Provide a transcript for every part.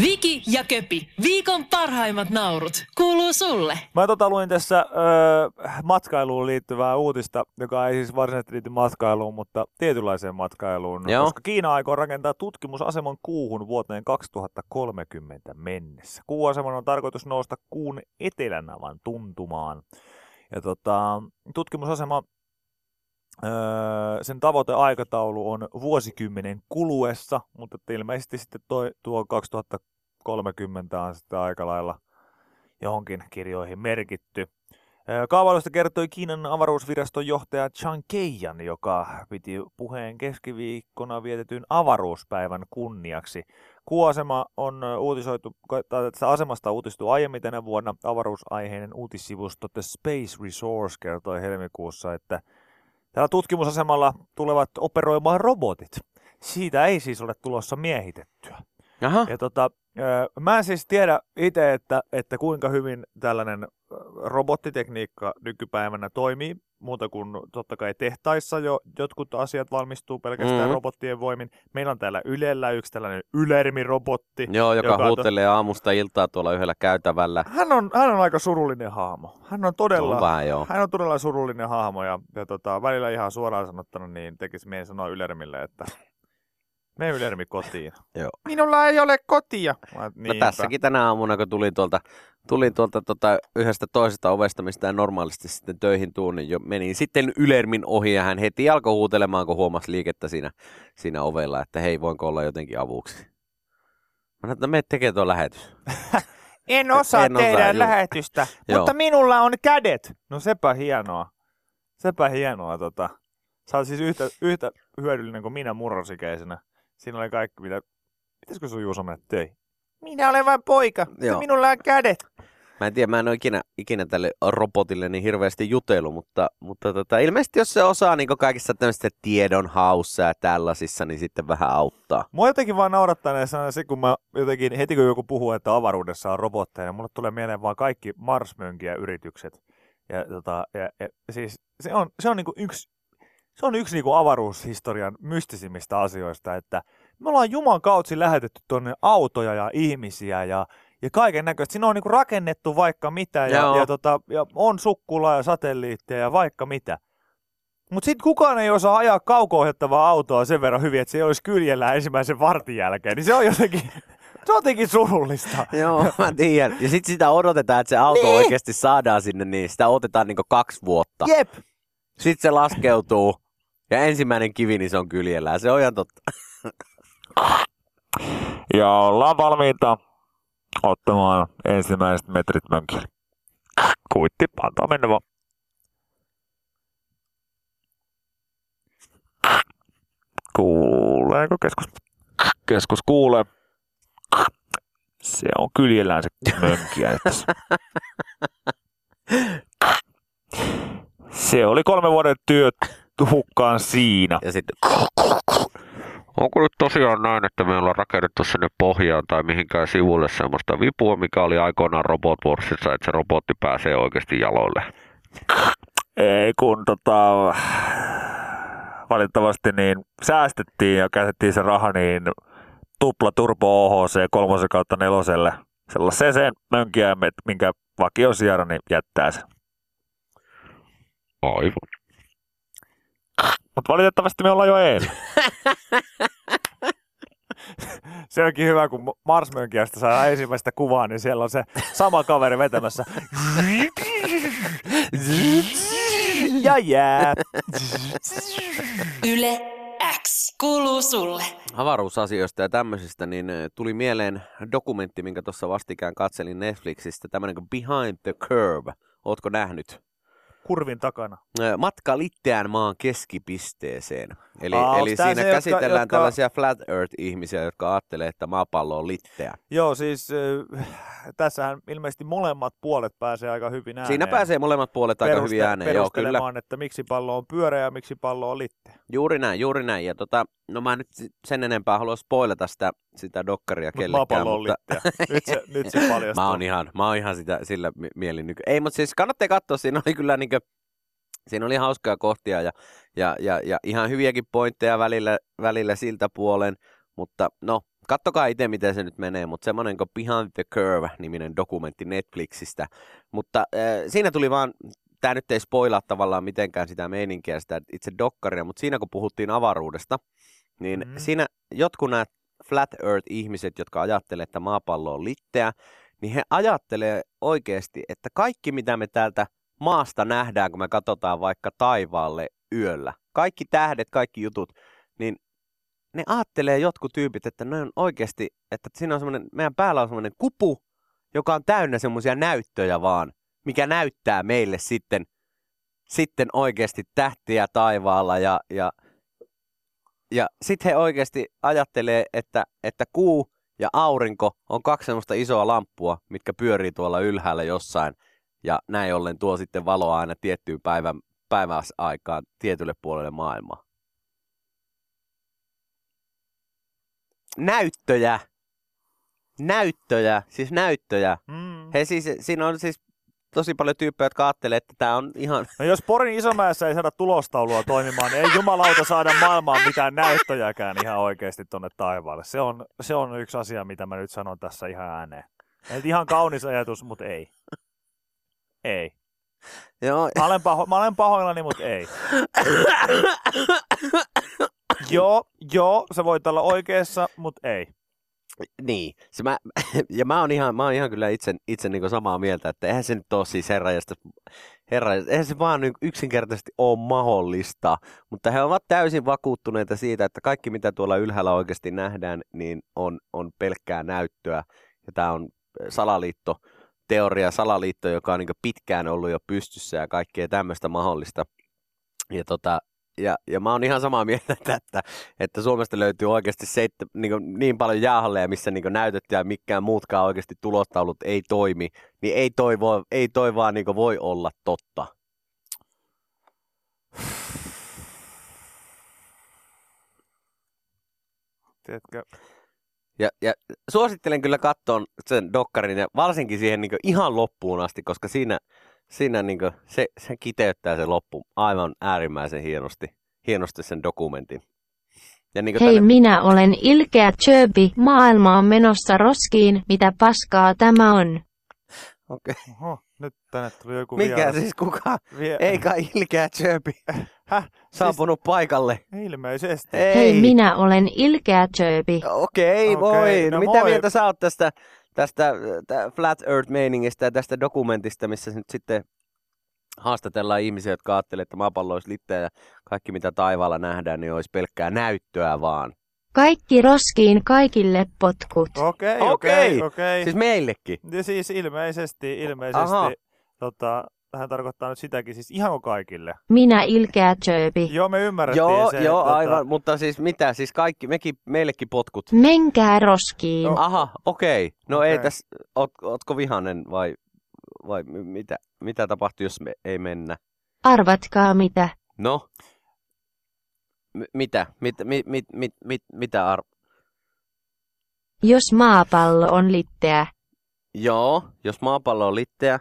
Viki ja Köpi, viikon parhaimmat naurut, kuuluu sulle. Mä tota luin tässä ö, matkailuun liittyvää uutista, joka ei siis varsinaisesti liity matkailuun, mutta tietynlaiseen matkailuun. Joo. Koska Kiina aikoo rakentaa tutkimusaseman kuuhun vuoteen 2030 mennessä. Kuuaseman on tarkoitus nousta kuun etelänavan tuntumaan. Ja tota, tutkimusasema, sen tavoiteaikataulu on vuosikymmenen kuluessa, mutta ilmeisesti sitten toi, tuo 2030 on sitten aika lailla johonkin kirjoihin merkitty. Ö, Kaavailusta kertoi Kiinan avaruusviraston johtaja Chang Keijan, joka piti puheen keskiviikkona vietetyn avaruuspäivän kunniaksi. Kuuasema on uutisoitu, tai tästä asemasta uutistuu aiemmin tänä vuonna. Avaruusaiheinen uutissivusto The Space Resource kertoi helmikuussa, että tällä tutkimusasemalla tulevat operoimaan robotit. Siitä ei siis ole tulossa miehitettyä. Aha. Ja tota, mä en siis tiedä itse, että, että kuinka hyvin tällainen robottitekniikka nykypäivänä toimii, muuta kuin totta kai tehtaissa jo jotkut asiat valmistuu pelkästään Mhm. mm-hmm. robottien voimin. Meillä on täällä Ylellä yksi tällainen Ylermi-robotti. Joo, joka, joka to- huutelee aamusta iltaa tuolla yhdellä käytävällä. Hän on, hän on aika surullinen hahmo. Hän on todella, vähän joo. hän on todella surullinen hahmo ja, ja tota, välillä ihan suoraan sanottuna niin tekisi mieli sanoa Ylermille, että me Ylermi kotiin. Joo. Minulla ei ole kotia. Mä, No tässäkin tänä aamuna, kun tulin tuolta, tulin tuolta tota, yhdestä toisesta ovesta, mistä en normaalisti sitten töihin tuun, niin jo menin sitten Ylermin ohi ja hän heti alkoi huutelemaan, kun huomasi liikettä siinä, siinä ovella, että hei, voinko olla jotenkin avuksi. Mä sanoin, että me tekee tuo lähetys. En osaa En osaa, tehdä juu. lähetystä, Joo. mutta minulla on kädet. No sepä hienoa. Sepä hienoa. Tota. Sä oot siis yhtä, yhtä hyödyllinen kuin minä murrosikäisenä. Siinä oli kaikki, mitä... Pitäisikö sun Juuso mennä töihin? Minä olen vain poika. Joo. Minulla on kädet. Mä en tiedä, mä en ole ikinä, ikinä tälle robotille niin hirveästi jutellut, mutta, mutta tota, ilmeisesti jos se osaa niin kaikissa tämmöisissä tiedon haussa ja tällaisissa, niin sitten vähän auttaa. Mua jotenkin vaan naurattaa näissä se, kun mä jotenkin, heti kun joku puhuu, että avaruudessa on robotteja, niin mulle tulee mieleen vaan kaikki Mars-mönkiä yritykset. Ja, tota, ja, ja siis se on, se on niinku yksi, se on yksi niinku avaruushistorian mystisimmistä asioista, että me ollaan Juman kautsi lähetetty tuonne autoja ja ihmisiä ja, ja kaiken näköistä. Siinä on niinku rakennettu vaikka mitä ja, Joo. ja, tota, ja on sukkulaa ja satelliitteja ja vaikka mitä. Mutta sitten kukaan ei osaa ajaa kauko-ohjattavaa autoa sen verran hyvin, että se ei olisi kyljellä ensimmäisen vartin jälkeen. Niin se on jotenkin, se on jotenkin surullista. Joo, mä tiedän. Ja sitten sitä odotetaan, että se auto Niin. oikeasti saadaan sinne, niin sitä otetaan niin kaksi vuotta. Jep. Sitten se laskeutuu ja ensimmäinen kivi, niin se on kyljellään. Se on ihan totta. Ja ollaan valmiita ottamaan ensimmäiset metrit mönkille. Kuitti, antaa mennä vaan. Kuuleeko keskus? Keskus kuulee. Se on kyljellään se mönkkiä tässä. Se oli kolme vuoden työt hukkaan siinä. Ja sitten Onko nyt tosiaan näin, että me ollaan rakennettu sinne pohjaan tai mihinkään sivulle semmoista vipua, mikä oli aikoinaan Robot Warsissa, että se robotti pääsee oikeasti jaloille? Ei kun tota, valitettavasti niin säästettiin ja käytettiin se raha niin tupla turbo OHC 3 kautta neloselle sellaiseen mönkijäämme, minkä vakiosijara niin jättää sen. Aivan. Mutta valitettavasti me ollaan jo eilen. se onkin hyvä, kun Mars-mönkiästä saa ensimmäistä kuvaa, niin siellä on se sama kaveri vetämässä. ja jää. Yle X kuuluu sulle. avaruusasioista ja tämmöisistä, niin eh, tuli mieleen dokumentti, minkä tuossa vastikään katselin Netflixistä, tämmöinen kuin Behind the Curve. Ootko nähnyt? Kurvin takana. Matka Litteän maan keskipisteeseen. Eli, Aa, eli siinä se, jotka- käsitellään jotka- tällaisia flat earth-ihmisiä, jotka ajattelee, että maapallo on litteä. Joo, siis äh, tässähän ilmeisesti molemmat puolet pääsee aika hyvin ääneen. Siinä pääsee molemmat puolet aika hyvin ääneen, joo kyllä. että miksi pallo on pyöreä ja miksi pallo on litteä. Juuri näin, juuri näin. Ja tota, no mä nyt sen enempää halua spoilata sitä, sitä dokkaria Mutta kellekään. maapallo on litteä. Nyt se, nyt se paljastuu. Mä oon ihan, mä oon ihan sitä, sillä mi- mielin. Ei, mutta siis kannattaa katsoa, siinä oli kyllä niinkö, siinä oli hauskaa kohtia ja, ja, ja, ja ihan hyviäkin pointteja välillä, välillä siltä puolen, mutta no, Kattokaa itse, miten se nyt menee, mutta semmoinen kuin Behind the Curve-niminen dokumentti Netflixistä. Mutta äh, siinä tuli vaan, tämä nyt ei spoilaa tavallaan mitenkään sitä meininkiä, sitä itse dokkaria, mutta siinä kun puhuttiin avaruudesta, niin Mhm. mm-hmm. siinä jotkut nämä Flat Earth-ihmiset, jotka ajattelee, että maapallo on litteä, niin he ajattelee oikeasti, että kaikki mitä me täältä maasta nähdään, kun me katsotaan vaikka taivaalle yöllä, kaikki tähdet, kaikki jutut, niin ne ajattelee jotkut tyypit, että ne on oikeasti, että siinä on semmoinen, meidän päällä on semmoinen kupu, joka on täynnä semmoisia näyttöjä vaan, mikä näyttää meille sitten, sitten oikeasti tähtiä taivaalla ja, ja, ja sitten he oikeasti ajattelee, että, että kuu ja aurinko on kaksi semmoista isoa lamppua, mitkä pyörii tuolla ylhäällä jossain ja näin ollen tuo sitten valoa aina tiettyyn päivän, päiväsaikaan tietylle puolelle maailmaa. Näyttöjä. Näyttöjä, siis näyttöjä. Mm. He siis, siinä on siis tosi paljon tyyppejä, jotka ajattelee, että tämä on ihan... No jos Porin Isomäessä ei saada tulostaulua toimimaan, niin ei jumalauta saada maailmaan mitään näyttöjäkään ihan oikeasti tonne taivaalle. Se on, se on yksi asia, mitä mä nyt sanon tässä ihan ääneen. Ei nyt ihan kaunis ajatus, mutta ei. Ei. Joo, Mä olen, paho, mä olen pahoillani, mutta ei. joo, joo, se voi olla oikeassa, mutta ei. niin. Se mä, ja mä oon ihan, mä oon ihan kyllä itse, itse niin samaa mieltä, että eihän se nyt ole siis herrajasta, herrajasta, eihän se vaan niin yksinkertaisesti ole mahdollista. Mutta he ovat täysin vakuuttuneita siitä, että kaikki mitä tuolla ylhäällä oikeasti nähdään, niin on, on pelkkää näyttöä. Ja tämä on salaliitto, teoria, salaliitto, joka on niin pitkään ollut jo pystyssä ja kaikkea tämmöistä mahdollista. Ja, tota, ja, ja mä oon ihan samaa mieltä, että, että, Suomesta löytyy oikeasti seitte, niin, niin paljon jäähalleja, missä niin näytöt ja mikään muutkaan oikeasti tulostaulut ei toimi, niin ei toi, voi, ei toi vaan niin voi olla totta. Tiedätkö? Ja, ja suosittelen kyllä katsoa sen dokkarin ja varsinkin siihen niin ihan loppuun asti, koska siinä, siinä niin se, se kiteyttää se loppu aivan äärimmäisen hienosti, hienosti sen dokumentin. Ja niin Hei minä olen ilkeä Chöbi, maailma on menossa roskiin, mitä paskaa tämä on? Okay. Oho, nyt tänne tuli joku Mikä vieras. siis kuka? Vie... Eikä ilkeä Chöbi Häh? saapunut paikalle. Ilmeisesti. Ei. Hei minä olen ilkeä Chöbi. Okei, Okei, voi. no Mitä moi. mieltä sä oot tästä, tästä tä, Flat Earth-meiningistä ja tästä dokumentista, missä nyt sitten haastatellaan ihmisiä, jotka ajattelee, että maapallo olisi litteä ja kaikki mitä taivaalla nähdään, niin olisi pelkkää näyttöä vaan. Kaikki roskiin kaikille potkut. Okei, Okei. okei, okei. Siis meillekin. Ja siis ilmeisesti, ilmeisesti, Aha. tota, hän tarkoittaa nyt sitäkin, siis ihan kaikille. Minä ilkeä Chöbi. Joo, me ymmärrettiin Joo, se. joo, tota, aivan, mutta siis mitä, siis kaikki, mekin, meillekin potkut. Menkää roskiin. Joo. Aha, okei. No ei Okei. tässä, oot, ootko vihanen vai, vai mi- mitä, mitä tapahtuu, jos me ei mennä? Arvatkaa mitä. No? M- mitä? Mit, mit, mit, mit, mit, mitä ar... Jos maapallo on litteä. Joo, jos maapallo on litteä,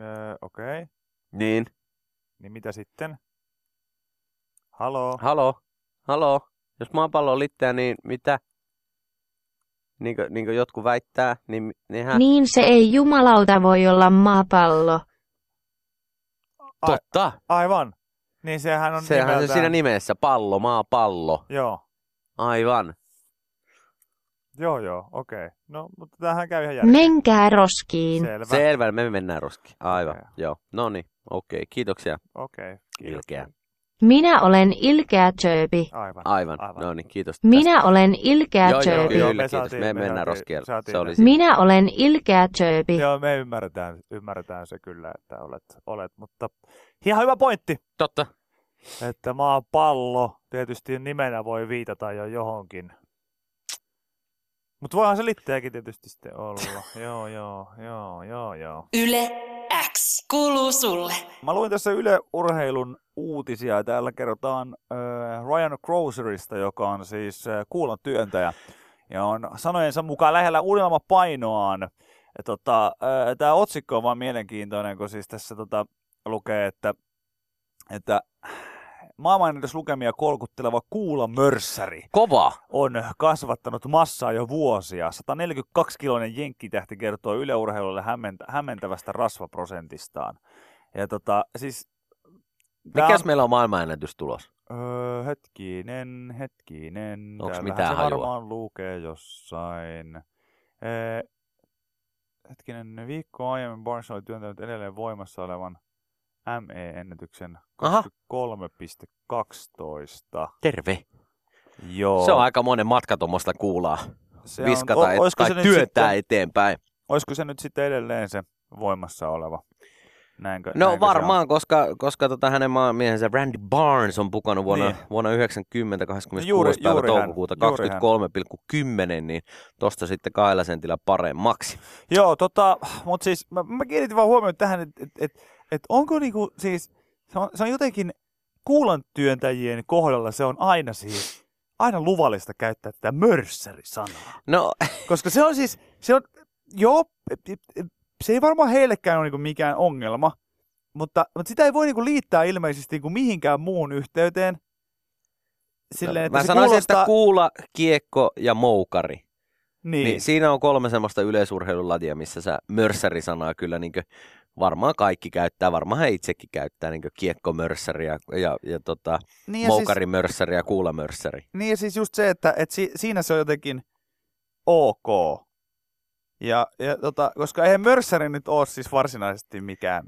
Öö, okei, niin... niin mitä sitten? Halo? Halo? Halo? Jos maapallo on litteä, niin mitä? Niin kuin, niin kuin jotkut väittää, niin nehän... Niin se ei jumalauta voi olla maapallo. Ai- Totta! Aivan. Niin sehän on Sehän nimeltään... se siinä nimessä, pallo, maapallo. Joo, Aivan. joo, joo, okei. No, mutta tämähän käy ihan järkeä. Menkää roskiin. Selvä. Selvä, me mennään roskiin. Aivan, Okei. joo. No niin, okei, kiitoksia. Okei, kiitos. Ilkeä. Minä olen ilkeä Chöbi. Aivan. Aivan, Aivan. no niin, kiitos. Minä olen ilkeä Joo, joo, kyllä, me kiitos. saatiin- Me me mennään saatiin Se oli siinä. Minä olen ilkeä Chöbi. Joo, me ymmärretään, ymmärretään se kyllä, että olet, olet, mutta ihan hyvä pointti, Totta. että maapallo tietysti nimenä voi viitata jo johonkin. Mutta voihan se litteäkin tietysti sitten olla. joo, joo, joo, joo, joo. Yle X kuuluu sulle. Mä luin tässä Yle Urheilun uutisia täällä kerrotaan äh, Ryan Grocerista, joka on siis äh, kuulon työntäjä ja on sanojensa mukaan lähellä unelmapainoaan. Tota, äh, Tämä otsikko on vaan mielenkiintoinen, kun siis tässä tota, lukee, että, että maailmanennätyslukemia kolkutteleva kuulamörssäri Kova. on kasvattanut massaa jo vuosia. 142-kiloinen jenkkitähti kertoo yleurheilulle hämmentä, hämmentävästä rasvaprosentistaan. Ja tota, siis... Mikäs on- meillä on maailmanennätys tulos? Öö, hetkinen, hetkinen. Täällähän mitään se hajua? varmaan lukee jossain. Öö, hetkinen, viikko aiemmin Barnes oli työntänyt edelleen voimassa olevan ME-ennätyksen Aha. 23,12. Terve. Joo. Se on aika monen matka tuommoista kuulaa se viskata o- et, tai työntää sitten- eteenpäin. Olisiko se nyt sitten edelleen se voimassa oleva? Näinkö, No näinkö varmaan, koska, koska tota, hänen maamiehensä Randy Barnes on pukannut vuonna, Niin. vuonna 90, 26. Juuri- päivä juuri toukokuuta juuri hän. 23,10, niin tosta sitten kahdella sentillä paremmaksi. Joo, tota, mutta siis mä, mä kiinnitin vaan huomioon tähän, että et, et, et onko niinku siis, se on, se on jotenkin kuulantyöntäjien kohdalla se on aina siis, aina luvallista käyttää tätä mörssäri-sanaa. No, Koska se on siis, se on, joo, se ei varmaan heillekään ole niinku mikään ongelma, mutta, mutta sitä ei voi niinku liittää ilmeisesti niinku mihinkään muun yhteyteen. Silleen, että mä se sanoisin, kuulostaa, että kuula, kiekko ja moukari. niin, Niin. niin siinä on kolme semmoista yleisurheiluladia, missä sä mörssäri-sanaa kyllä niin varmaan kaikki käyttää, varmaan hän itsekin käyttää niin kiekkomörssäri ja, ja, ja tota, niin ja moukarimörssäri ja kuulamörssäri. Niin ja siis just se, että, että si, siinä se on jotenkin ok. Ja, ja tota, koska eihän mörssäri nyt ole siis varsinaisesti mikään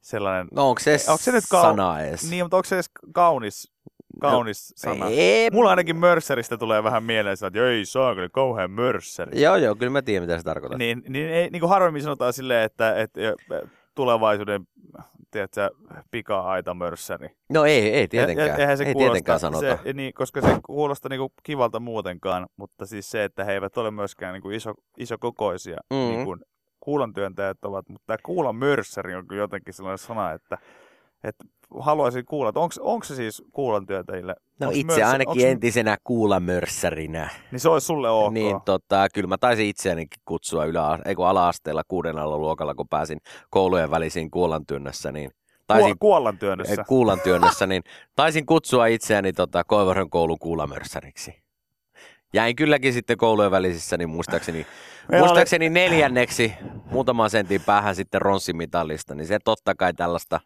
sellainen, No onko se, Onko se nyt kau- sana edes? niin, mutta onko se edes kaunis, kaunis sana? Ei, Mulla ainakin mörssäristä tulee vähän mieleen, että ei saa kyllä kauhean mörssäri. Joo, joo, kyllä mä tiedän, mitä se tarkoittaa. Niin, niin, ei, niin kuin harvemmin sanotaan silleen, että, että tulevaisuuden tiedätkö, pika-aita mörssäri. No ei, ei tietenkään. Ja, ja, eihän se ei tietenkään sanota. Se, niin, koska se kuulostaa niinku kivalta muutenkaan, mutta siis se, että he eivät ole myöskään niinku iso, isokokoisia, Mhm. mm. niin kuin kuulantyöntäjät ovat, mutta tämä kuulanmörssäri on kyllä jotenkin sellainen sana, että, että haluaisin kuulla, että onko se siis kuulantyöntäjille? No onks itse mörssä- ainakin onks- entisenä kuulamörssärinä. Niin se olisi sulle ok. Niin tota, kyllä mä taisin itseänikin kutsua ylä, ei kun ala-asteella kuudennella luokalla, kun pääsin koulujen välisiin kuulantyönnössä, niin taisin, Kuo- kuollantyönnössä. eh, kuulantyönnössä, niin taisin kutsua itseäni tota, Koivaron koulun kuulamörssäriksi. Jäin kylläkin sitten koulujen välisissä, niin muistaakseni, Meillä muistaakseni neljänneksi muutaman sentin päähän sitten ronssimitalista, niin se totta kai tällaista,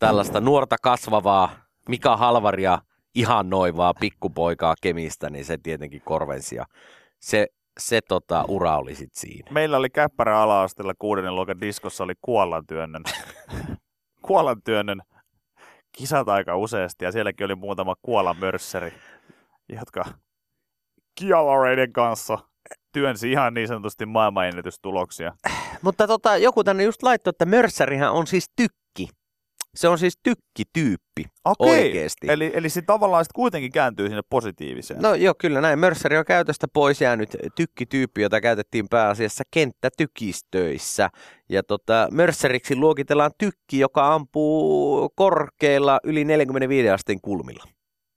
tällaista nuorta kasvavaa Mika Halvaria ihan noivaa pikkupoikaa Kemistä, niin se tietenkin korvensi ja se, se tota, ura oli sit siinä. Meillä oli käppärä ala-asteella kuudennen luokan diskossa oli kuollantyönnön. kuollantyönnön kisat aika useasti ja sielläkin oli muutama kuolamörsseri, jotka kialareiden kanssa työnsi ihan niin sanotusti maailmanennätystuloksia. Mutta tota, joku tänne just laittoi, että mörssärihän on siis tykki. Se on siis tykkityyppi oikeesti. Eli, eli se tavallaan sitten kuitenkin kääntyy sinne positiiviseen. No joo, kyllä näin. Mörssäri on käytöstä pois jäänyt tykkityyppi, jota käytettiin pääasiassa kenttätykistöissä. Ja tota, mörssäriksi luokitellaan tykki, joka ampuu korkeilla yli 45 asteen kulmilla.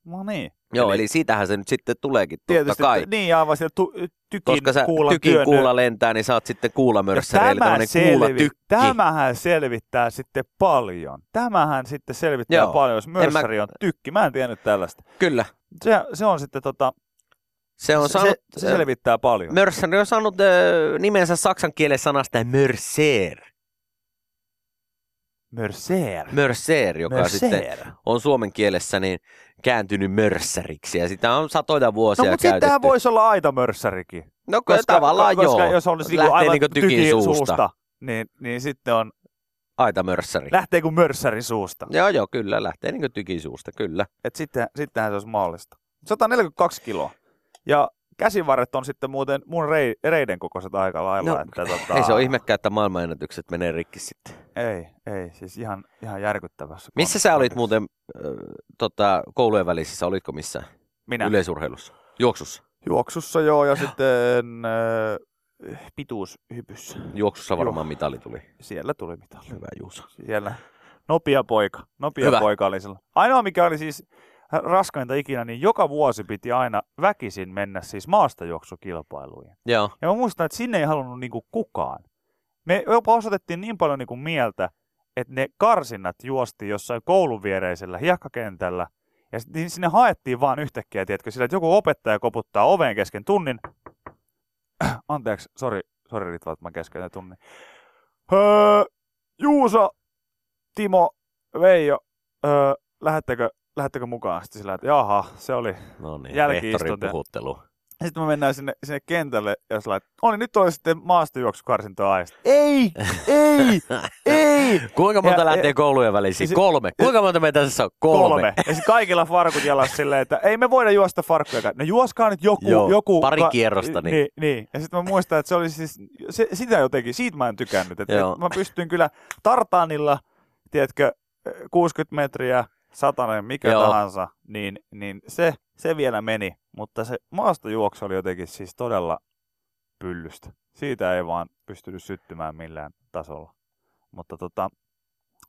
no niin. Joo, eli, eli siitähän se nyt sitten tuleekin totta Tietysti, kai. niin aivan siellä tu, tykin Koska sä kuulan tykin työnnö- kuulla lentää, niin oot sitten kuulamörssäri, eli tämmöinen kuulatykki. tämähän selvittää sitten paljon. Tämähän sitten selvittää Joo. paljon, jos mä- mörssäri on tykki. Mä en tiennyt tällaista. Kyllä, Se, se on sitten tota, se on saanut... se, se selvittää paljon. Mörssäri on saanut äh, nimensä saksan kielen sanasta mörser. Mörser. Mörser, joka sitten Mörser. on suomen kielessä niin kääntynyt mörssäriksi. Ja sitä on satoja vuosia No mutta käytetty. sittenhän voisi olla aita mörssärikin. No koska, tavallaan koska joo. jos olisi niinku Lähtee aivan niinku tykin suusta. suusta niin, niin sitten on, Aita mörssäri. lähtee kuin mörssäri suusta. Joo, joo, kyllä. Lähtee niin tykin suusta, kyllä. Et sitten, sittenhän se olisi mahdollista. 142 kiloa. Ja käsivarret on sitten muuten mun rei, reiden kokoiset aika lailla. No, että, tota, Ei se ole ihmekään, että maailmanennätykset menee rikki sitten. Ei, ei, siis ihan, ihan järkyttävässä. Missä sä olit muuten äh, tota, koulujen välisissä? Olitko missä? Minä. Yleisurheilussa? Juoksussa? Juoksussa joo, ja sitten äh, pituushypyssä. Juoksussa varmaan Joo. mitali tuli. Siellä tuli mitali. Hyvä Juuso. Siellä nopea poika. Nopea Hyvä. poika oli sillä. Ainoa mikä oli siis raskainta ikinä, niin joka vuosi piti aina väkisin mennä siis maastajuoksukilpailuihin. Joo. Ja mä muistan, että sinne ei halunnut niinku kukaan. Me jopa osoitettiin niin paljon niinku mieltä, että ne karsinnat juosti jossain koulun viereisellä hiekkakentällä, ja niin sinne haettiin vaan yhtäkkiä, tiedätkö, sillä, että joku opettaja koputtaa oveen kesken tunnin. Anteeksi, sori, sori Ritva, että mä keskeytän tunnin. Öö, Juuso, Timo, Veijo, öö, lähettekö, lähettekö mukaan? Sitten sillä, että jaha, se oli. No niin, Jälki-istunto. rehtorin puhuttelu. Sitten me mennään sinne, sinne kentälle ja sillä, että oli nyt oli sitten maastojuoksukarsintoa aista. Ei, ei, ei. Kuinka monta Ja- lähtee ja- koulujen välisiin? se- Kolme. Kuinka monta meitä tässä on? Kolme. Kolme. Ja sitten kaikilla farkut jalas silleen, että ei me voida juosta farkkuja. No juoskaa nyt joku. Joo, joku pari kierrosta, niin. Niin, niin. Ja sitten mä muistan, että se oli siis, se, sitä jotenkin, siitä mä en tykännyt. Että, Joo. että mä pystyn kyllä tartaanilla, tiedätkö, 60 metriä, satanen, mikä Joo. tahansa, niin, niin se, se vielä meni. Mutta se maastojuoksu oli jotenkin siis todella pyllystä. Siitä ei vaan pystynyt syttymään millään tasolla. Mutta, tota,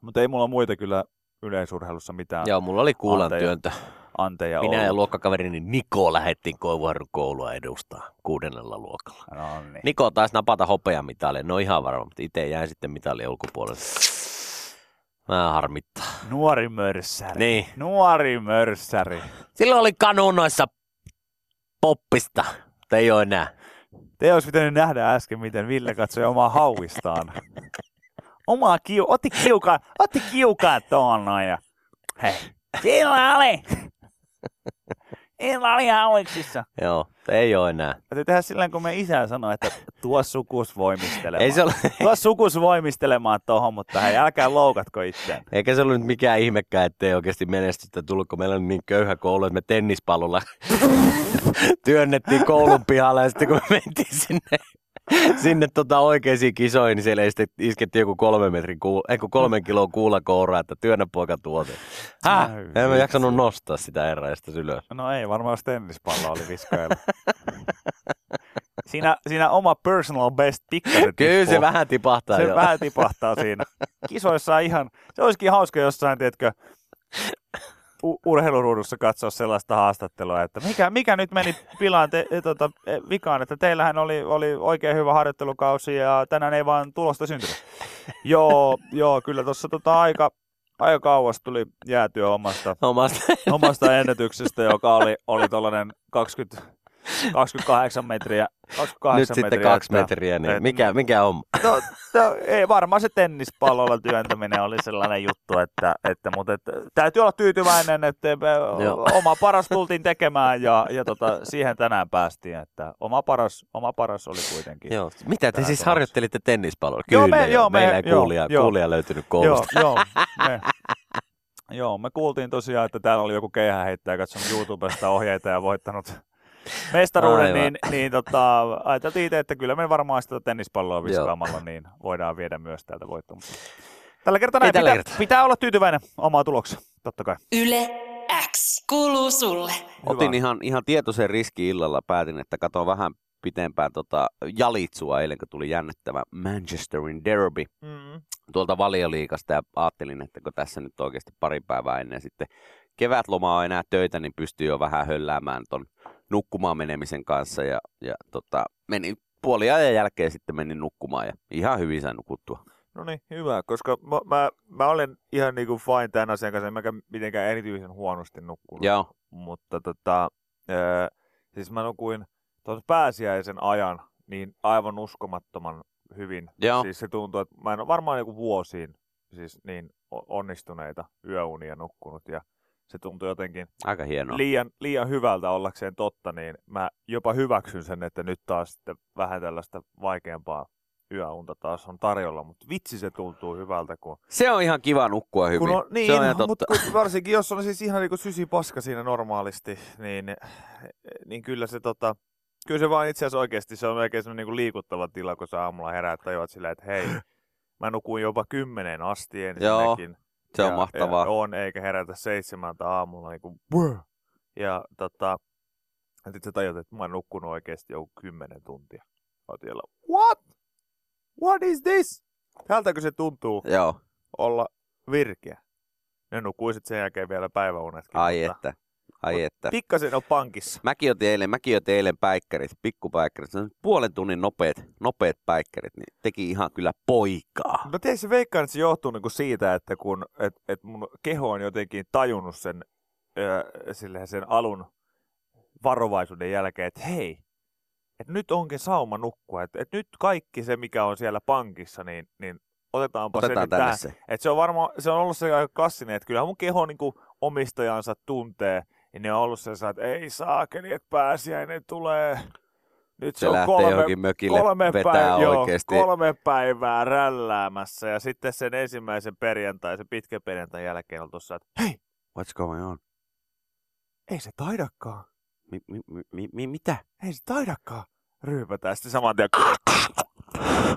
mutta ei mulla muita kyllä yleisurheilussa mitään Joo, mulla oli kuulan Anteja. työntö. anteja Minä ja ollut. luokkakaverini Niko lähettiin Koivuharjun koulua edustaa kuudennella luokalla. No niin. Niko taisi napata hopeamitalia, no ihan varma, mutta itse jäin sitten mitalin ulkopuolelle. Mä harmittaa. Nuori mörssäri. Niin. Nuori mörssäri. Silloin oli kanunoissa poppista, mutta ei ole enää. Te olisi pitänyt nähdä äsken, miten Ville katsoi omaa hauistaan. Omaa kiu... Otti kiukaan, otti kiukaan tuon noin ja... Hei. Sillä oli. Sillä oli hauiksissa. Joo, ei ole enää. Täytyy tehdä silleen, kun me isä sanoi, että tuo sukus voimistelemaan. Ei se ole, Tuo sukus voimistelemaan tohon, mutta hei, älkää loukatko itseään. eikä se ollut nyt mikään ihmekään, ettei oikeasti menestystä tullut, kun meillä oli niin köyhä koulu, että me tennispallolla työnnettiin koulun pihalle ja sitten kun me mentiin sinne, sinne tota oikeisiin kisoihin, niin siellä iskettiin joku kolmen, metrin kuul, ei, kun kolmen kilon kuulakouraa, että työnnä poika tuote. Häh? En mä jaksanut nostaa sitä eräistä ylös. No ei, varmaan jos tennispallo oli viskailla. Siinä, siinä oma personal best pikkasen Kyllä se vähän tipahtaa se jo. vähän tipahtaa siinä. Kisoissa ihan, se olisikin hauska jossain, tiedätkö, urheiluruudussa katsoa sellaista haastattelua, että mikä, mikä nyt meni pilaan te, tota, e, vikaan, että teillähän oli, oli oikein hyvä harjoittelukausi ja tänään ei vaan tulosta syntynyt. joo, joo, kyllä tuossa tota aika, aika kauas tuli jäätyä omasta, Omasta. omasta ennätyksestä, joka oli, oli tuollainen 20, 28 metriä. 28 Nyt sitten metriä, kaksi että- metriä, niin et- mikä, mikä on? No, no, ei, varmaan se tennispallolla työntäminen oli sellainen juttu, että, että mutta että, täytyy olla tyytyväinen, että Joo. oma paras tultiin tekemään ja, ja tota, siihen tänään päästiin, että oma paras, oma paras oli kuitenkin. Joo. Mitä te siis tulossa. harjoittelitte tennispallolla? Joo, Kyllä, me- joo, me- meillä ei joo, kuulija, joo. kuulija löytynyt Joo, koulusta. joo, me, joo, me kuultiin tosiaan, että täällä oli joku keihäheittäjä katsonut YouTubesta ohjeita ja voittanut mestaruuden, Aivan. niin, niin tota, ajateltiin itse, että kyllä me varmaan sitä tennispalloa viskaamalla niin voidaan viedä myös täältä voittoa. Mutta Tällä kertaa Ei näin, tällä pitää, kertaa. pitää olla tyytyväinen omaa tulokseen, totta kai. Yle X kuuluu sulle. Otin Hyvä. ihan, ihan tietoisen riski illalla, päätin, että katon vähän pitempään tota Jalitsua eilen, kun tuli jännittävä Manchesterin derby Mm. tuolta valioliikasta ja ajattelin, että kun tässä nyt oikeasti pari päivää ennen sitten kevätlomaa on enää töitä, niin pystyy jo vähän hölläämään ton nukkumaan menemisen kanssa ja, ja tota, meni puoli ajan jälkeen sitten menin nukkumaan ja ihan hyvin sain nukuttua. No niin, hyvä, koska mä, mä, mä olen ihan niinku fine tämän asian kanssa, en mäkään mitenkään erityisen huonosti nukkunut. Joo, mutta tota, ää, siis mä nukuin tuon pääsiäisen ajan niin aivan uskomattoman hyvin. Joo. Siis se tuntuu, että mä en ole varmaan joku vuosiin siis niin onnistuneita yöunia nukkunut ja se tuntuu jotenkin aika hienoa. liian, liian hyvältä ollakseen totta, niin mä jopa hyväksyn sen, että nyt taas sitten vähän tällaista vaikeampaa yöunta taas on tarjolla, mutta vitsi se tuntuu hyvältä, kun Se on ihan kiva nukkua hyvin. kun on, niin, se on ihan mutta totta. kun, varsinkin jos on siis ihan niinku sysi paska siinä normaalisti, niin, niin kyllä se tota, kyllä se vaan itse asiassa oikeasti se on melkein semmoinen niinku liikuttava tila, kun sä aamulla heräät tajuat silleen, että hei, mä nukuin jopa kymmeneen asti ensinnäkin. Se on ja, mahtavaa. Ja on, eikä herätä seitsemältä aamulla niinku, "Brr." ja tota, ja sit sä tajut, että mä oon nukkunut oikeasti joku kymmenen tuntia. Siellä, what? What is this? Tältäkö se tuntuu Joo, olla virkeä? Ne nukuisit sen jälkeen vielä päiväunetkin. ai mutta, että. Ai että. Pikkasen on pankissa. Mäkin otin eilen, mäkin otin eilen päikkärit, pikkupäikkärit. Se on Puolen tunnin nopeat, nopeat päikkärit, niin teki ihan kyllä poikaa. Mä tiedän, se veikkaan, että se johtuu niinku siitä, että kun et, et mun keho on jotenkin tajunnut sen, ö, sen alun varovaisuuden jälkeen, että hei, että nyt onkin sauma nukkua. Että et nyt kaikki se, mikä on siellä pankissa, niin, niin otetaanpa se Otetaan nyt tähän. se. Et se on varmaan, se on ollut se aika klassinen, että kyllähän mun keho niinku omistajansa tuntee, ja ne on ollut se, että ei saakeli, että pääsiäinen tulee. Nyt se, Se on kolme, mökille kolme, päivää, joo, kolme päivää rälläämässä, ja sitten sen ensimmäisen perjantai, sen pitkän perjantai jälkeen on tuossa, että hei, What's going on? ei se taidakaan, Mi, mi, mi, mi, mi, mitä? ei se taidakaan. Ryypätään sitten saman tien.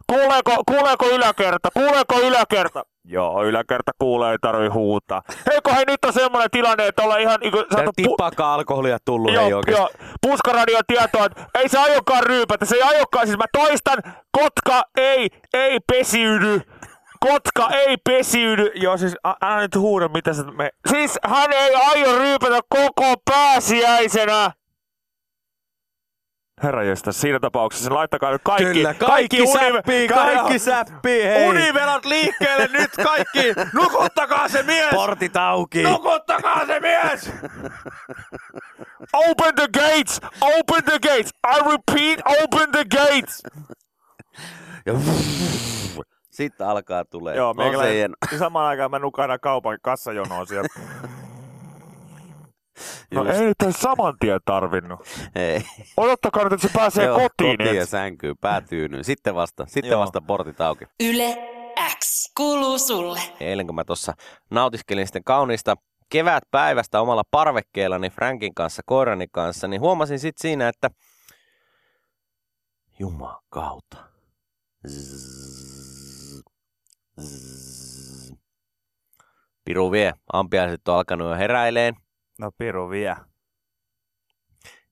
Kuuleeko, kuuleeko yläkerta? Kuuleeko yläkerta? Joo, yläkerta kuulee, ei tarvi huutaa. Heikko, hei nyt on semmoinen tilanne, että ollaan ihan niinku... Täällä tippaakaan alkoholia tullut, ei Joo, oikeesti. joo. Puskaradio tietoa, että ei se aiokaan ryypätä, se ei aiokaan, siis mä toistan, kotka ei, ei pesiydy. Kotka ei pesiydy. Joo, siis älä nyt huuda, mitä sä me... Siis hän ei aio ryypätä koko pääsiäisenä. Herra josta, siinä tapauksessa laittakaa nyt kaikki, Kyllä, kaikki, uni- säppii, ka- kaikki säppii, hei! Univelat liikkeelle nyt kaikki! Nukuttakaa se mies! Portit auki! Nukuttakaa se mies! Open the gates! Open the gates! I repeat, open the gates! Ja sitten alkaa tulee. Joo, meikäläinen-. Samaan aikaan mä nukahdan kaupan kassajonoon siellä. No Just. ei nyt ole saman tien tarvinnut. Ei. Odottakaa nyt, että se pääsee Joo, kotiin. kotiin ja et- sänkyyn, päätyynyyn. Sitten vasta, sitten Joo. vasta portit auki. Yle X kuuluu sulle. Eilen kun mä tuossa nautiskelin sitten kauniista kevätpäivästä omalla parvekkeellani Frankin kanssa, koirani kanssa, niin huomasin sitten siinä, että jumakauta. Zzz, zzz. Piru vie, ampiaiset on alkanut jo heräileen. No piru vie.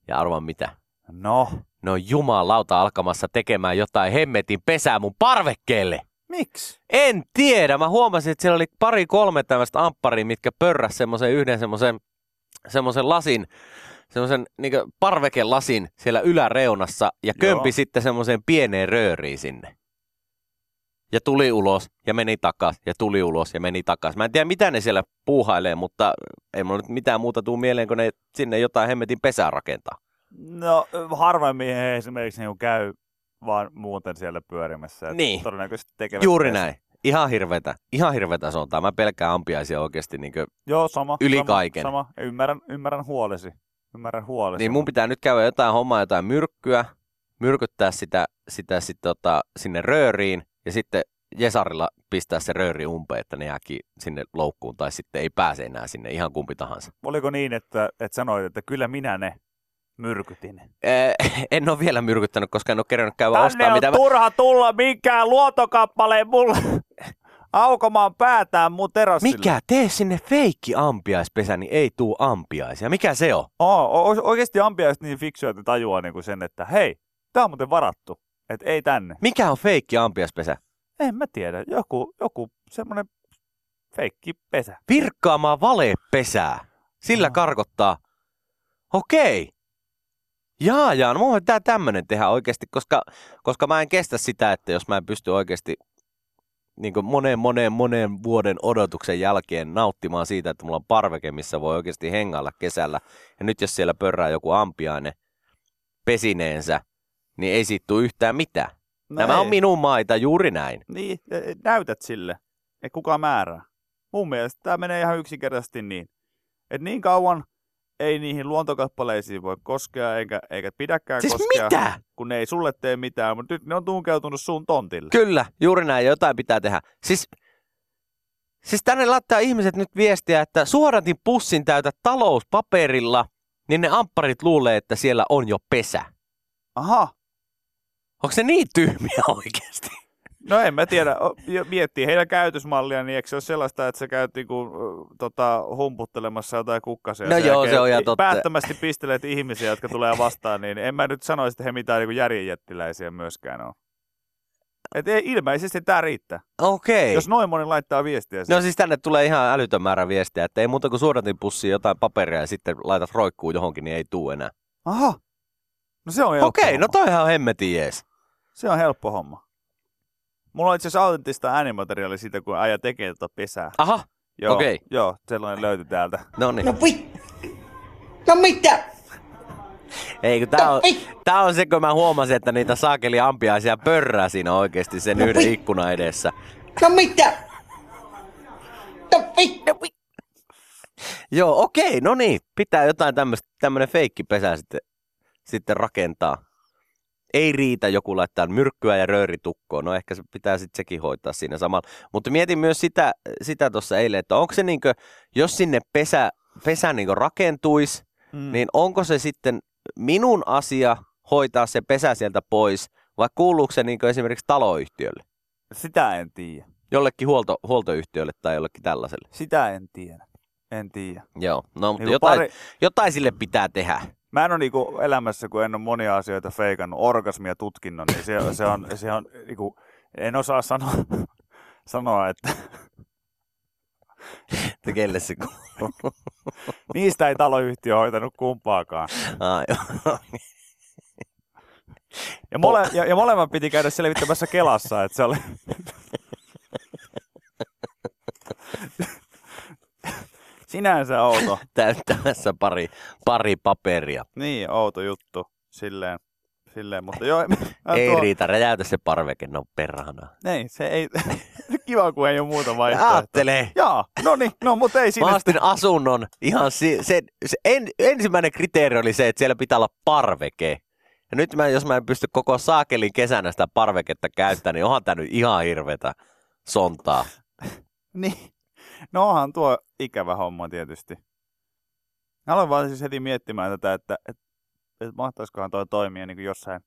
Ja arvan mitä? No. Ne on jumalauta alkamassa tekemään jotain hemmetin pesää mun parvekkeelle. Miksi? En tiedä. Mä huomasin, että siellä oli pari kolme tämmöistä ampparia, mitkä pörräs semmoisen yhden semmoisen semmoisen lasin, semmoisen niin parvekelasin siellä yläreunassa ja kömpi Joo. sitten semmoiseen pieneen rööriin sinne. Ja tuli ulos ja meni takas ja tuli ulos ja meni takas. Mä en tiedä mitä ne siellä puuhailee, mutta ei mulla nyt mitään muuta tuu mieleen, kun ne sinne jotain hemmetin pesää rakentaa. No harvemmin he esimerkiksi niin käy vaan muuten siellä pyörimässä. Niin. Todennäköisesti tekevät Juuri pesä. näin. Ihan hirvetä, ihan hirvetä sontaa. Mä pelkään ampiaisia oikeasti niin Joo, sama. Yli sama, kaiken. Sama. Ymmärrän, ymmärrän huolesi. Ymmärrän huolesi. Niin mun pitää nyt käydä jotain hommaa, jotain myrkkyä, myrkyttää sitä, sitä sit, tota, sinne rööriin ja sitten Jesarilla pistää se rööri umpeen, että ne jääkin sinne loukkuun tai sitten ei pääse enää sinne, ihan kumpi tahansa. Oliko niin, että, että sanoit, että kyllä minä ne myrkytin? Ee, en ole vielä myrkyttänyt, koska en ole kerännyt käydä Tänne ostaa on mitä mä... turha tulla minkään luontokappaleen mulle aukomaan päätään mun terassille. Mikä? Tee sinne feikki ampiaispesä, niin ei tuu ampiaisia. Mikä se on? Oo, o- oikeasti ampiaiset niin fiksuja, että tajuaa niinku sen, että hei, tää on muuten varattu. Että ei tänne. Mikä on feikki ampiaispesä? En mä tiedä. Joku, joku semmonen feikki pesä. Virkkaamaan valepesää. Sillä Ah. karkottaa. Okei. Jaa, jaa, no mun pitää tämmönen tehdä oikeasti, koska, koska mä en kestä sitä, että jos mä en pysty oikeasti niin moneen, moneen, moneen vuoden odotuksen jälkeen nauttimaan siitä, että mulla on parveke, missä voi oikeasti hengailla kesällä. Ja nyt jos siellä pörrää joku ampiainen pesineensä, niin ei siitä tule yhtään mitään. No Nämä ei. on minun maita, juuri näin. Niin, e- e- näytät sille. Ei kukaan määrää. Mun mielestä tämä menee ihan yksinkertaisesti niin. Että niin kauan ei niihin luontokappaleisiin voi koskea, eikä, eikä pidäkään Siis koskea, mitä? kun ne ei sulle tee mitään, mutta nyt ne on tunkeutunut sun tontille. Kyllä, juuri näin, jotain pitää tehdä. Siis, siis tänne laittaa ihmiset nyt viestiä, että suodatin pussin täytä talouspaperilla, niin ne ampparit luulee, että siellä on jo pesä. Aha, Onko se niin tyhmiä oikeasti? no en mä tiedä. Miettii heidän käytösmallia, niin eikö se ole sellaista, että sä käyt niinku, tota, humputtelemassa jotain kukkasia. No sen joo, se on ihan totta. Päättömästi pistelet ihmisiä, jotka tulee vastaan, niin en mä nyt sanoisi, että he mitään niinku järjenjättiläisiä myöskään on. Et ei, ilmeisesti tämä riittää. Okei. Jos noin moni laittaa viestiä No siihen. siis tänne tulee ihan älytön määrä viestiä, että ei muuta kuin suodatinpussiin jotain paperia ja sitten laitat roikkuu johonkin, niin ei tuu enää. Aha. No se on Okei, homma. no toihan on hemmetin jees. Se on helppo homma. Mulla on itse asiassa autenttista äänimateriaalia siitä, kun äijä tekee tota pesää. Aha, Joo, okei. Joo, sellainen löytyi täältä. no niin. No vi... No mitä? Ei, kun tää on, tää on se, kun mä huomasin, että niitä saakeli ampiaisia pörrää siinä oikeasti sen No yhden vi- ikkunan edessä. No mitä? No vi... No vi... Joo, okei, no niin. Pitää jotain tämmöistä, tämmönen feikkipesä sitten, sitten rakentaa. Ei riitä joku laittaa myrkkyä ja rööritukkoon. No ehkä se pitää sitten sekin hoitaa siinä samalla. Mutta mietin myös sitä sitä tuossa eilen, että onko se niinkö, jos sinne pesä, pesä niinkö rakentuisi, Mm. niin onko se sitten minun asia hoitaa se pesä sieltä pois, vai kuuluuko se niinkö esimerkiksi taloyhtiölle? Sitä en tiedä. Jollekin huolto, huoltoyhtiölle tai jollekin tällaiselle. Sitä en tiedä. En tiedä. Joo, no mutta Niinku jotain, pari- jotain sille pitää tehdä. Mä en ole niinku elämässä, kun en ole monia asioita feikannut, orgasmia tutkinnon, niin se, se on, se on niinku, en osaa sanoa, sanoa, että Että kelle se kuuluu. niistä ei taloyhtiö hoitanut kumpaakaan. Ah, joo. Ja, mole, ja, ja molemmat piti käydä selvittämässä Kelassa, että se oli... Sinänsä outo. Täyttämässä pari, pari paperia. Niin, outo juttu. Silleen, silleen mutta joo. mä Ei tuo- riitä, räjäytä se parveke, no perhana. Ei, se ei... Kiva, kun ei ole muuta vaihtoehtoa. Aattele. Jaa, no niin, no mutta ei Mä siinä. ostin asunnon ihan si- se, se en, ensimmäinen kriteeri oli se, että siellä pitää olla parveke. Ja nyt mä, jos mä en pysty koko saakelin kesänä sitä parveketta käyttämään, niin onhan tää nyt ihan hirvetä sontaa. Niin. No onhan tuo ikävä homma tietysti. Mä aloin vaan siis heti miettimään tätä, että, että, että mahtaisikohan toi toimia niin kuin jossain,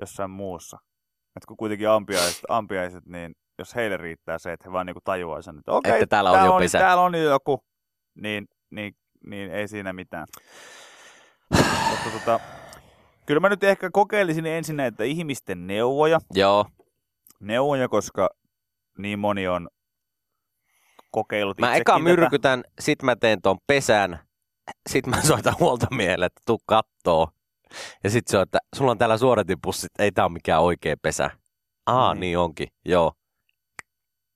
jossain muussa. Että kun kuitenkin ampiaiset, ampiaiset, niin jos heille riittää se, että he vaan niin kuin tajuaa sen, että okei, Että täällä on tää jo on, täällä on jo joku, niin, niin, niin ei siinä mitään. Mutta tota, kyllä mä nyt ehkä kokeilisin ensin näitä ihmisten neuvoja, Joo, neuvoja, koska niin moni on kokeillut mä eka tätä. myrkytän, sit mä teen ton pesän, sit mä soitan huoltomiehelle, että tuu kattoo. Ja sit se on, että sulla on täällä suodatinpussit, ei tää ole mikään oikea pesä. Aa, Niin. niin, onkin, joo.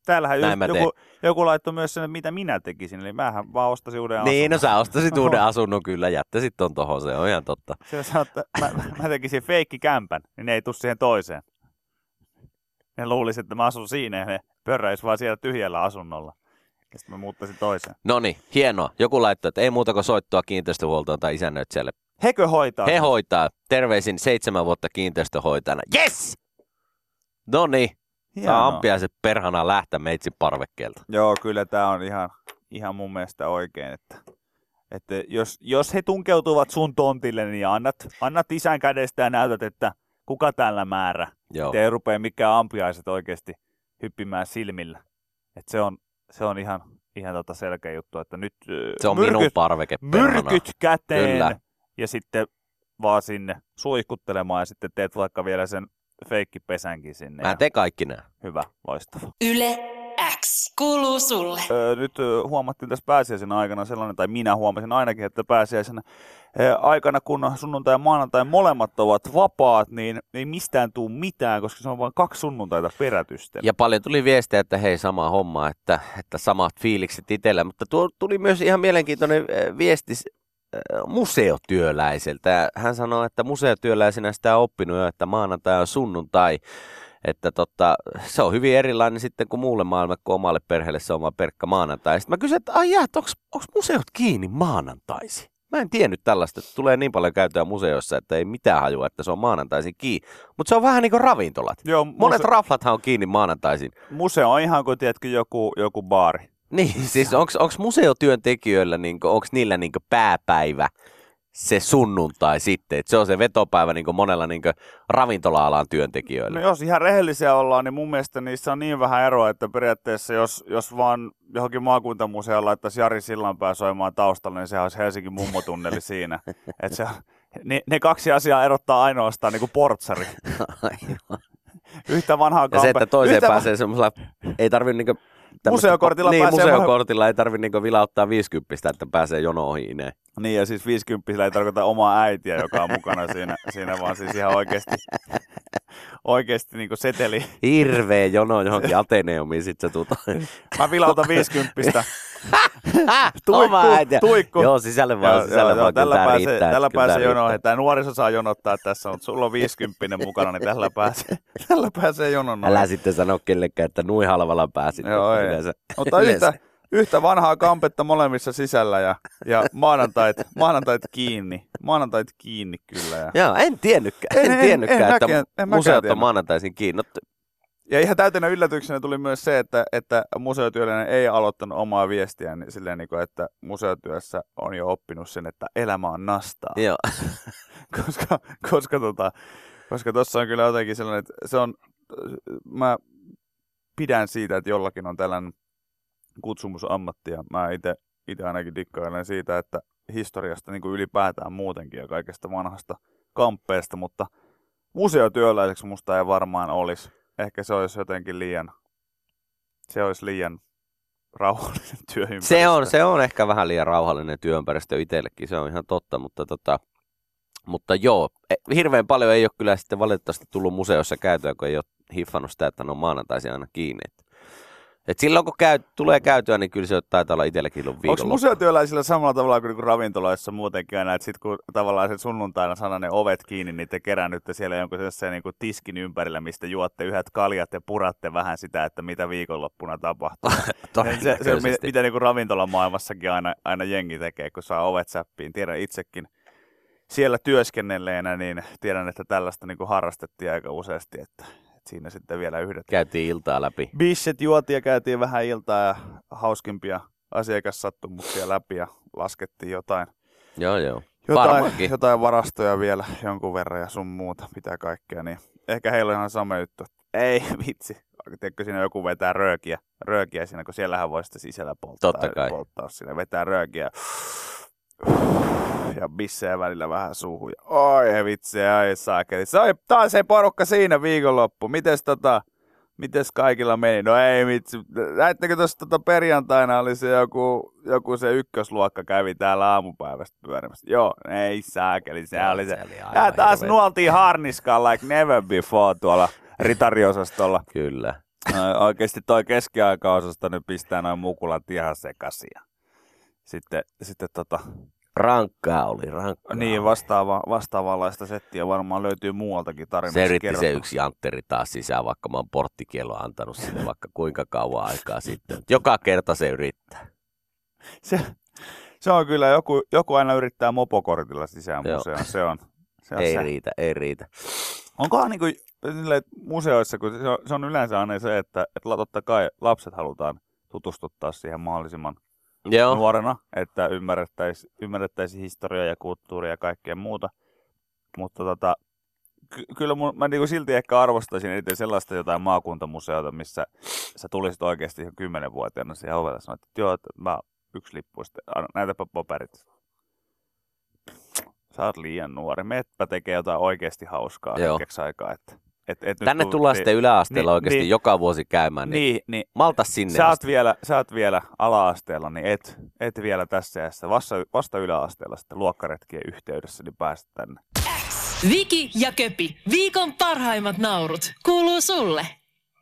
Täällähän Näin just joku, joku laittoi myös sen, että mitä minä tekisin, eli mähän vaan ostasin uuden Niin, no asunnon. sä ostasit uuden asunnon kyllä, jättäisit ton tohon, se on ihan totta. Se sanoi, että mä, mä tekisin feikkikämpän, niin ne ei tuu siihen toiseen. Ne luulisi, että mä asun siinä ja ne pörräis vaan siellä tyhjällä asunnolla. Ja sitten mä muuttaisin toiseen. No niin, hienoa. Joku laittoi, että ei muuta kuin soittoa kiinteistöhuoltoon tai isännöitsijälle. Hekö hoitaa? He hoitaa. Terveisin seitsemän vuotta kiinteistöhoitajana. Yes! No niin, saa Hienoa. ampiaiset perhana lähtä meitsin parvekkeelta. Joo, kyllä tämä on ihan, ihan mun mielestä oikein, että, että jos, jos he tunkeutuvat sun tontille, niin annat, annat isän kädestä ja näytät, että kuka tällä määrä. Joo. Te ei rupea mikään ampiaiset oikeasti hyppimään silmillä. Et se on, se on ihan, ihan tota selkeä juttu, että nyt Se on minun parveke myrkyt käteen Kyllä. ja sitten vaan sinne suihkuttelemaan ja sitten teet vaikka vielä sen feikkipesänkin sinne. Mä teen kaikki nää. Hyvä, loistava. Yle X kuuluu sulle. Öö, nyt huomattiin tässä pääsiäisen aikana sellainen, tai minä huomasin ainakin, että pääsiäisen aikana, kun sunnuntai ja maanantai molemmat ovat vapaat, niin ei mistään tuu mitään, koska se on vain kaksi sunnuntaita perätysten. Ja paljon tuli viestiä, että hei, sama homma, että, että samat fiilikset itsellä. Mutta tuo tuli myös ihan mielenkiintoinen viesti museotyöläiseltä. Hän sanoi, että museotyöläisenä sitä on oppinut jo, että maanantai on sunnuntai. Että tota, se on hyvin erilainen sitten kuin muulle maailmalle, kuin omalle perheelle se oma perkka maanantai. Sitten mä kysyin, että ai jää, onko museot kiinni maanantaisin? Mä en tiennyt tällaista, että tulee niin paljon käytöä museoissa, että ei mitään hajua, että se on maanantaisin kiinni. Mutta se on vähän niin kuin ravintolat. Joo, Monet muse- raflathan on kiinni maanantaisin. museo on ihan kuin, tiedätkö, joku, joku baari. Niin, siis onko museotyöntekijöillä, niinku, onko niillä niinku pääpäivä se sunnuntai sitten? Et se on se vetopäivä niinku monella niinku ravintola-alan työntekijöillä. No jos ihan rehellisiä ollaan, niin mun mielestä niissä on niin vähän eroa, että periaatteessa jos, jos vaan johonkin maakuntamuseoon laittaisi Jari Sillanpää soimaan taustalla, niin sehän olisi Helsingin mummotunneli siinä. Et se, ne, ne kaksi asiaa erottaa ainoastaan niin kuin portsari. Aivan. yhtä vanhaa Ja se, että toiseen yhtä va- pääsee semmoisella, ei tarvi niinku... tämmöstä- Museokortilla niin, pääsee museokortilla ei tarvi niinku vilauttaa 50, että pääsee jono ohi ineen. Niin, ja siis 50 ei tarkoita omaa äitiä, joka on mukana siinä, siinä vaan siis ihan oikeasti, oikeasti niin kuin seteli. Hirveä jono johonkin Ateneumiin, sit sä tuut. Mä vilautan 50. Oma äiti. tuikku. Joo, sisälle vaan, sisälle vaan. tällä pääsee, riittää, tällä pääsee jonoon. Tämä nuoriso saa jonottaa tässä, mutta sulla on 50 mukana, niin tällä pääsee, tällä pääsee jonon. Älä sitten sano kellekään, että nui halvalla pääsit. Joo, ei. Yleensä- Mutta yleensä. yhtä, yhtä vanhaa kampetta molemmissa sisällä ja, ja maanantait, maanantait kiinni. Maanantait kiinni kyllä. Ja, Joo, en tiennytkään, En- en, en- tiennytkään, en että mäkään- en museot on maanantaisin kiinni. No, ja ihan täytänä yllätyksenä tuli myös se, että, että museotyöläinen ei aloittanut omaa viestiään niin silleen, niin kuin, että museotyössä on jo oppinut sen, että elämä on nastaa. joo. koska, koska, tota, koska tossa on kyllä jotenkin sellainen, että se on, mä pidän siitä, että jollakin on tällainen kutsumusammatti ja mä itse ainakin dikkailen siitä, että historiasta niin kuin ylipäätään muutenkin ja kaikesta vanhasta kamppeesta, mutta museotyöläiseksi musta ei varmaan olisi. Ehkä se olisi jotenkin liian, se olisi liian rauhallinen työympäristö. Se on, se on ehkä vähän liian rauhallinen työympäristö itsellekin, se on ihan totta, mutta, tota, mutta joo, e- hirveän paljon ei ole kyllä sitten valitettavasti tullut museossa käytyä, kun ei ole hiffannut sitä, että ne on maanantaisin aina kiinni. Et, et silloin kun käy, tulee käytyä, niin kyllä se taitaa olla itsellekin ollut Onko viikonloppu. museotyöläisillä samalla tavalla kuin niinku ravintoloissa muutenkin aina, että sit kun tavallaan se sunnuntaina sana ne ovet kiinni, niin te kerännytte siellä jonkun sellaisen niin kuin tiskin ympärillä, mistä juotte yhdet kaljat ja puratte vähän sitä, että mitä viikonloppuna tapahtuu. se, se, mitä niin kuin ravintolamaailmassakin aina, aina jengi tekee, kun saa ovet säppiin. Tiedän itsekin siellä työskennelleenä, niin tiedän, että tällaista niin kuin harrastettiin aika useasti, että siinä sitten vielä yhdet Käytiin iltaa läpi. Bisset juotiin ja käytiin vähän iltaa ja hauskimpia asiakassattumuksia läpi ja laskettiin jotain, Joo, joo. jotain, Varmaankin. jotain varastoja vielä jonkun verran ja sun muuta, mitä kaikkea. Niin ehkä heillä on ihan sama juttu. Ei vitsi. Tiedätkö, siinä joku vetää röökiä, röökiä siinä, kun siellähän voi sitten sisällä polttaa. Totta kai. polttaa siinä, vetää röökiä. Ja bissejä välillä vähän suuhun. Ja, oi vitsi, ai saakeli. Se oli taas se porukka siinä viikonloppu. Mites tota, mites kaikilla meni? No ei vitsi. Näittekö tuossa tota perjantaina oli se joku, joku se ykkösluokka kävi täällä aamupäivästä pyörimässä. Joo, ei saakeli. Se oli se. Ja taas hirveetä. nuoltiin harniskaan like never before tuolla ritariosastolla. Kyllä. No, oikeasti toi keskiaikaosasto nyt pistää noin mukulat ihan sekasia. Sitten, sitten tota, Rankkaa oli, rankkaa. niin vastaava, vastaavanlaista settiä varmaan löytyy muualtakin tarinoissa Se yritti se yksi Jantteri taas sisään, vaikka mä oon porttikielon antanut sille vaikka kuinka kauan aikaa sitten. Joka kerta se yrittää. Se, se on kyllä, joku, joku aina yrittää mopokortilla sisään Joo. museoon. Se on, se on Ei se. riitä, ei riitä. Onkohan niin kuin, museoissa, kun se on, se on yleensä aina se, että, että totta kai lapset halutaan tutustuttaa siihen mahdollisimman Joo, nuorena, että ymmärrettäisiin ymmärrettäisi historiaa ja kulttuuria ja kaikkea muuta. Mutta tota, ky- kyllä mun, mä niinku silti ehkä arvostaisin eniten sellaista jotain maakuntamuseota, missä sä tulisit oikeasti ihan kymmenenvuotiaana siihen ovelle ja sanoit, että joo, että mä yksi lippu, sitten näytäpä paperit. Sä oot liian nuori. Meppä tekee jotain oikeasti hauskaa Joo. hetkeksi aikaa. Että, et, et nyt tänne tuu- tullaan niin- sitten yläasteella niin- oikeasti niin- joka vuosi käymään, niin, Niin, niin. malta sinne sä oot, vielä, sä oot vielä ala-asteella, niin et, et vielä tässä ja vasta, vasta yläasteella sitten luokkaretkien yhteydessä, niin pääset tänne. Viki ja Köpi, viikon parhaimmat naurut, kuuluu sulle.